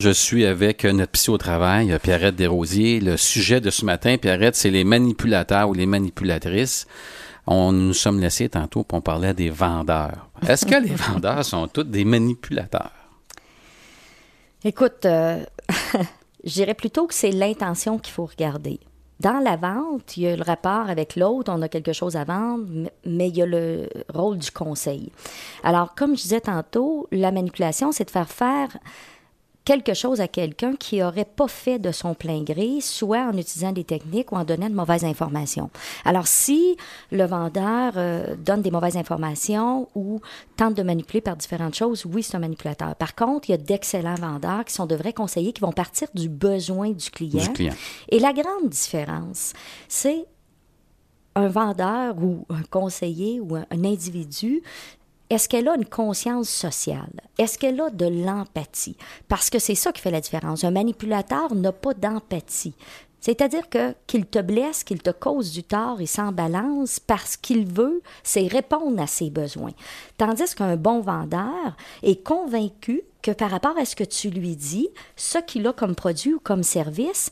Je suis avec notre psy au travail, Pierrette Desrosiers. Le sujet de ce matin, Pierrette, c'est les manipulateurs ou les manipulatrices. On nous sommes laissés tantôt pour parler des vendeurs. Est-ce que les vendeurs sont tous des manipulateurs? Écoute, euh, je dirais plutôt que c'est l'intention qu'il faut regarder. Dans la vente, il y a le rapport avec l'autre, on a quelque chose à vendre, mais il y a le rôle du conseil. Alors, comme je disais tantôt, la manipulation, c'est de faire faire quelque chose à quelqu'un qui n'aurait pas fait de son plein gré, soit en utilisant des techniques ou en donnant de mauvaises informations. Alors, si le vendeur euh, donne des mauvaises informations ou tente de manipuler par différentes choses, oui, c'est un manipulateur. Par contre, il y a d'excellents vendeurs qui sont de vrais conseillers qui vont partir du besoin du client. Du client. Et la grande différence, c'est un vendeur ou un conseiller ou un, un individu est-ce qu'elle a une conscience sociale? Est-ce qu'elle a de l'empathie? Parce que c'est ça qui fait la différence. Un manipulateur n'a pas d'empathie. C'est-à-dire que qu'il te blesse, qu'il te cause du tort, il s'en balance parce qu'il veut, c'est répondre à ses besoins. Tandis qu'un bon vendeur est convaincu que par rapport à ce que tu lui dis, ce qu'il a comme produit ou comme service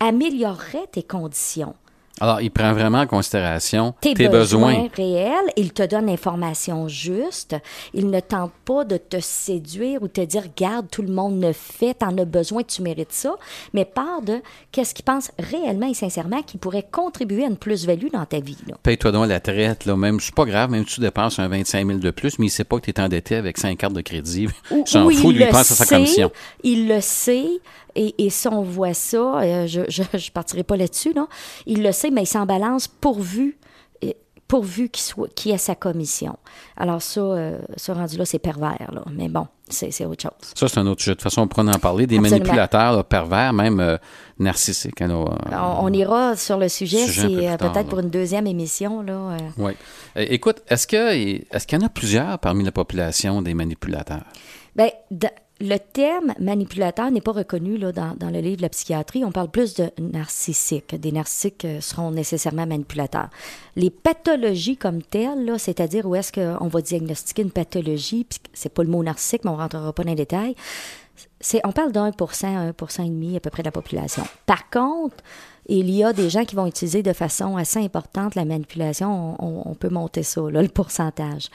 améliorerait tes conditions. Alors, il prend vraiment en considération tes, tes, besoins, réels, il te donne l'information juste, il ne tente pas de te séduire ou te dire regarde, tout le monde le fait, t'en as besoin, tu mérites ça, mais part de qu'est-ce qu'il pense réellement et sincèrement qui pourrait contribuer à une plus-value dans ta vie. Paye-toi donc la traite, là, même, c'est pas grave, même si tu dépenses un 25 000 de plus, mais il sait pas que tu es endetté avec 5 cartes de crédit. Ou- S'en ou fout, il lui, il le pense à sa sait, commission. Il le sait, et, et si on voit ça, euh, je ne partirai pas là-dessus, là. il le sait, mais il s'en balance pourvu, euh, pourvu qu'il soit qu'il ait sa commission. Alors ça, euh, ce rendu-là, c'est pervers, là. mais bon, c'est autre chose. Ça, c'est un autre sujet. De toute façon, on pourrait en parler. Des Absolument. manipulateurs là, pervers, même euh, narcissiques. hein, là, euh, On, on ira sur le sujet, Sujet peu euh, peut-être pour une deuxième émission. Là, euh. Oui. Écoute, est-ce que est-ce qu'il y en a plusieurs parmi la population des manipulateurs? D- le terme manipulateur n'est pas reconnu là, dans, le livre de la psychiatrie. On parle plus de narcissiques. Des narcissiques euh, seront nécessairement manipulateurs. Les pathologies comme telles, c'est-à-dire où est-ce qu'on va diagnostiquer une pathologie, puis c'est pas le mot narcissique, mais on rentrera pas dans les détails, on parle pour cent et demi à peu près de la population. Par contre, il y a des gens qui vont utiliser de façon assez importante la manipulation. On, peut monter ça, là, le pourcentage.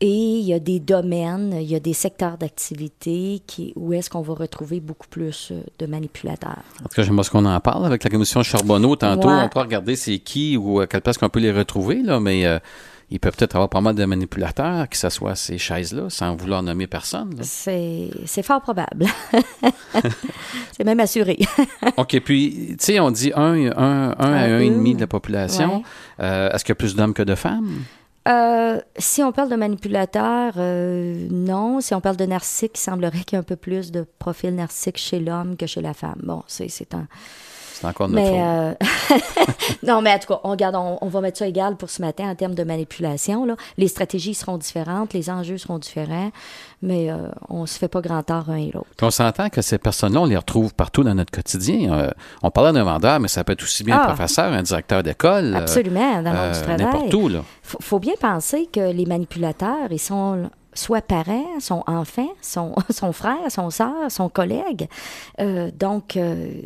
Et il y a des domaines, il y a des secteurs d'activité qui, où est-ce qu'on va retrouver beaucoup plus euh, de manipulateurs. En tout cas, j'aimerais ce qu'on en parle avec la commission Charbonneau. Tantôt, Ouais. on pourra regarder c'est qui ou à quelle place qu'on peut les retrouver, là, mais euh, il peut peut-être avoir pas mal de manipulateurs qui s'assoient à ces chaises-là sans vouloir nommer personne. C'est, fort probable. c'est même assuré. OK, puis, tu sais, on dit un, un, un à Un, demi une. de la population. Ouais. Euh, Est-ce qu'il y a plus d'hommes que de femmes? Euh, si on parle de manipulateurs, euh, non. Si on parle de narcissique, il semblerait qu'il y ait un peu plus de profil narcissique chez l'homme que chez la femme. Bon, c'est un, C'est encore notre Mais euh, non, mais en tout cas, on, regarde, on, on va mettre ça égal pour ce matin en termes de manipulation. Là. Les stratégies seront différentes, les enjeux seront différents, mais euh, on se fait pas grand tort un et l'autre. On s'entend que ces personnes-là, on les retrouve partout dans notre quotidien. Euh, on parlait d'un vendeur, mais ça peut être aussi bien un Ah. professeur, un directeur d'école. Absolument, dans le monde du travail. N'importe où, faut, faut bien penser que les manipulateurs, ils sont soit parents, son enfants, son, son frère, son soeur, son collègue. Euh, donc, euh,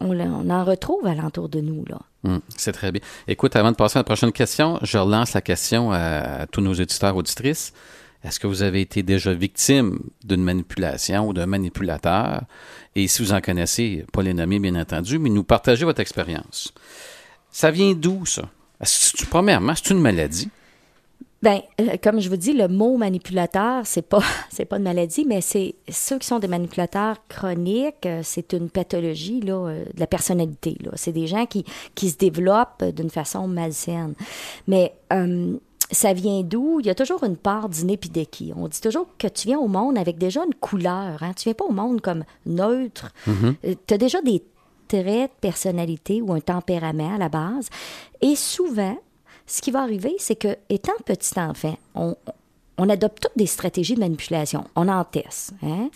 on, en retrouve alentour de nous. Là. Hum, c'est très bien. Écoute, avant de passer à la prochaine question, je relance la question à, tous nos auditeurs, auditrices. Est-ce que vous avez été déjà victime d'une manipulation ou d'un manipulateur? Et si vous en connaissez, pas les nommer, bien entendu, mais nous partagez votre expérience. Ça vient d'où, ça? Premièrement, c'est une maladie? Ben, euh, comme je vous dis, le mot manipulateur, c'est pas c'est pas une maladie, mais c'est ceux qui sont des manipulateurs chroniques, euh, c'est une pathologie là, euh, de la personnalité. Là. C'est des gens qui, qui se développent d'une façon malsaine. Mais ça vient d'où? Il y a toujours une part d'acquis. On dit toujours que tu viens au monde avec déjà une couleur. Hein? Tu viens pas au monde comme neutre. tu as déjà des traits de personnalité ou un tempérament à la base. Et souvent, ce qui va arriver, c'est que, étant petit enfant, on, on adopte toutes des stratégies de manipulation. On en teste. Hein?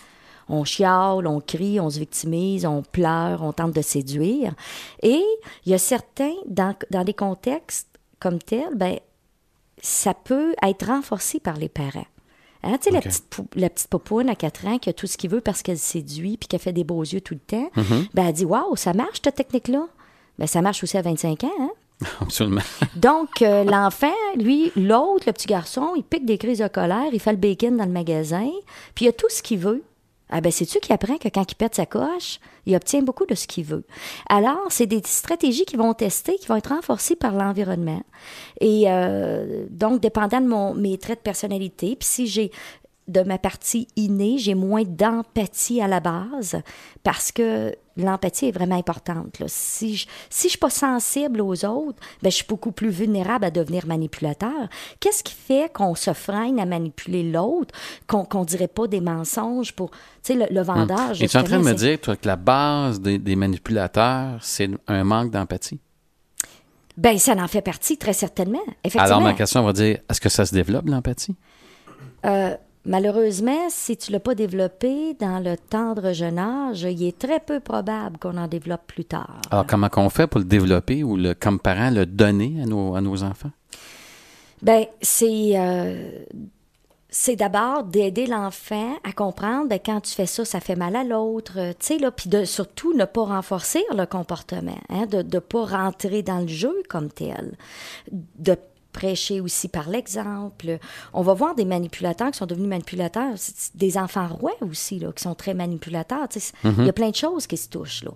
On chiale, on crie, on se victimise, on pleure, on tente de séduire. Et il y a certains, dans, dans des contextes comme tels, ben, ça peut être renforcé par les parents. Hein, tu sais, la, petite, la petite popoune à 4 ans qui a tout ce qu'il veut parce qu'elle séduit puis qu'elle fait des beaux yeux tout le temps, Mm-hmm. ben, elle dit Waouh, ça marche, cette technique-là. Ben, ça marche aussi à 25 ans. Hein? Absolument. Donc, euh, l'enfant, lui, l'autre, le petit garçon, il pique des crises de colère, il fait le bacon dans le magasin, puis il a tout ce qu'il veut. Ah ben, c'est-tu qui apprend que quand il pète sa coche, il obtient beaucoup de ce qu'il veut? Alors, c'est des stratégies qui vont tester, qui vont être renforcées par l'environnement. Et euh, donc, dépendant de mon, mes traits de personnalité, puis si j'ai de ma partie innée, j'ai moins d'empathie à la base parce que l'empathie est vraiment importante. là. Si je si je suis pas sensible aux autres, ben, je suis beaucoup plus vulnérable à devenir manipulateur. Qu'est-ce qui fait qu'on se freine à manipuler l'autre, qu'on qu'on dirait pas des mensonges pour... Tu sais, le, le vendeur, Et tu es en train de me dire, toi, que la base des, des manipulateurs, c'est un manque d'empathie? Ben, ça en fait partie, très certainement. Effectivement. Alors, ma question va dire, est-ce que ça se développe, l'empathie? Euh, malheureusement, si tu l'as pas développé dans le tendre jeune âge, il est très peu probable qu'on en développe plus tard. Alors, comment qu'on fait pour le développer ou, le, comme parent, le donner à nos, à nos enfants? Ben, c'est euh, c'est d'abord d'aider l'enfant à comprendre ben, quand tu fais ça, ça fait mal à l'autre, euh, tu sais là, puis de surtout ne pas renforcer le comportement, hein, de ne pas rentrer dans le jeu comme tel, de prêcher aussi par l'exemple. On va voir des manipulateurs qui sont devenus manipulateurs, des enfants rois aussi là, qui sont très manipulateurs. sais. Il y a plein de choses qui se touchent là.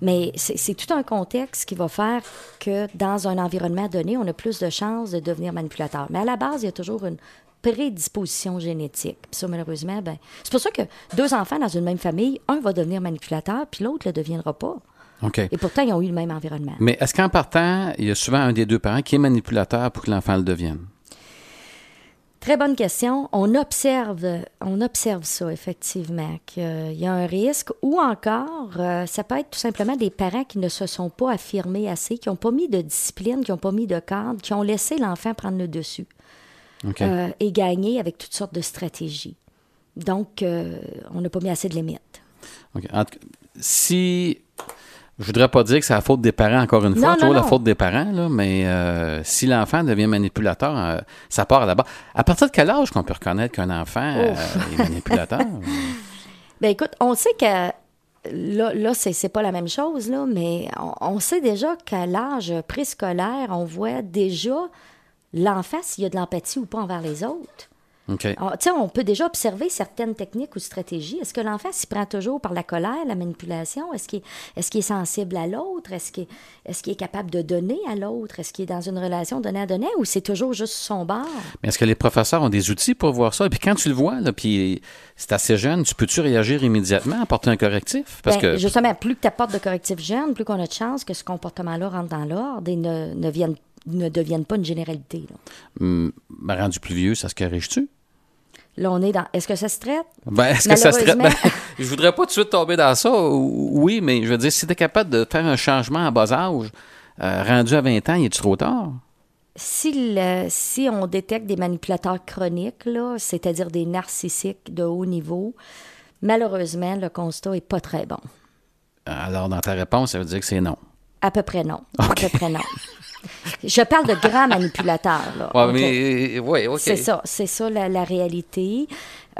Mais c'est c'est tout un contexte qui va faire que dans un environnement donné, on a plus de chances de devenir manipulateur. Mais à la base, il y a toujours une prédisposition génétique. Puis ça, malheureusement, ben, c'est pour ça que deux enfants dans une même famille, un va devenir manipulateur, puis l'autre ne le deviendra pas. Et pourtant, ils ont eu le même environnement. Mais est-ce qu'en partant, il y a souvent un des deux parents qui est manipulateur pour que l'enfant le devienne? Très bonne question. On observe, on observe ça, effectivement, qu'il y a un risque. Ou encore, euh, ça peut être tout simplement des parents qui ne se sont pas affirmés assez, qui n'ont pas mis de discipline, qui n'ont pas mis de cadre, qui ont laissé l'enfant prendre le dessus euh, et gagner avec toutes sortes de stratégies. Donc, euh, on n'a pas mis assez de limites. OK. En tout cas, si. Je voudrais pas dire que c'est la faute des parents, encore une fois, Non, toujours non, la non. faute des parents, là, mais euh, si l'enfant devient manipulateur, euh, ça part base. À partir de quel âge qu'on peut reconnaître qu'un enfant euh, est manipulateur? Ben écoute, on sait que là, là c'est, c'est pas la même chose, là, mais on, on sait déjà qu'à l'âge préscolaire, on voit déjà l'enfant s'il y a de l'empathie ou pas envers les autres. OK. On, peut déjà observer certaines techniques ou stratégies. Est-ce que l'enfant s'y prend toujours par la colère, la manipulation? Est-ce qu'il est, est sensible à l'autre? Est-ce qu'il est, est capable de donner à l'autre? Est-ce qu'il est dans une relation donnant-donnant ou c'est toujours juste son bord? Mais est-ce que les professeurs ont des outils pour voir ça? Et puis quand tu le vois, là, puis c'est assez jeune, tu peux-tu réagir immédiatement, apporter un correctif? Parce Ben, que Justement, plus que tu apportes de correctifs jeunes, plus qu'on a de chances que ce comportement-là rentre dans l'ordre et ne, ne, vienne, ne devienne pas une généralité. Là, hum, rendu plus vieux, ça se corrige-tu? Là, on est dans. Est-ce que ça se traite? Ben, est-ce que ça se traite? Malheureusement- Ben, je voudrais pas tout de suite tomber dans ça. ou- Oui, mais je veux dire, si tu es capable de faire un changement à bas âge, euh, rendu à 20 ans, il est trop tard? Si, le- si on détecte des manipulateurs chroniques, là, c'est-à-dire des narcissiques de haut niveau, malheureusement, le constat n'est pas très bon. Alors, dans ta réponse, ça veut dire que c'est non. À peu près non. À peu près non. Je parle de grands manipulateurs. Là. Ouais, OK? mais, ouais, OK. C'est ça, c'est ça la, la réalité.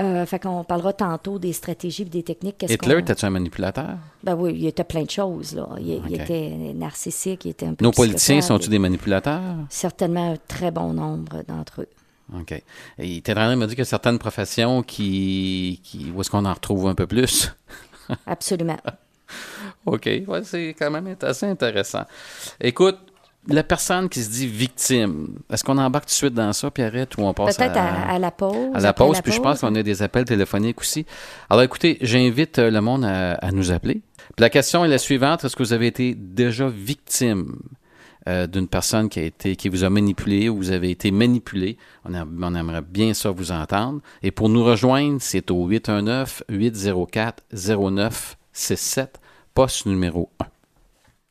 Euh, fait qu'on parlera tantôt des stratégies et des techniques. Hitler, était-tu un manipulateur? Ben oui, il était plein de choses, là. Il, il était narcissique, il était un peu Nos politiciens sont-ils des manipulateurs? Certainement un très bon nombre d'entre eux. OK. Et tu es en train de me dire que certaines professions qui, qui où est-ce qu'on en retrouve un peu plus? Absolument. OK. Ouais, c'est quand même assez intéressant. Écoute, la personne qui se dit victime, est-ce qu'on embarque tout de suite dans ça, Pierrette, ou on passe Peut-être à, à, à la pause. à la pause, puis je pense qu'on a des appels téléphoniques aussi. Alors écoutez, j'invite euh, le monde à, à nous appeler. Puis la question est la suivante, est-ce que vous avez été déjà victime euh, d'une personne qui a été qui vous a manipulé ou vous avez été manipulé? On, a- on aimerait bien ça vous entendre. Et pour nous rejoindre, c'est au 819 804 0967, poste numéro 1.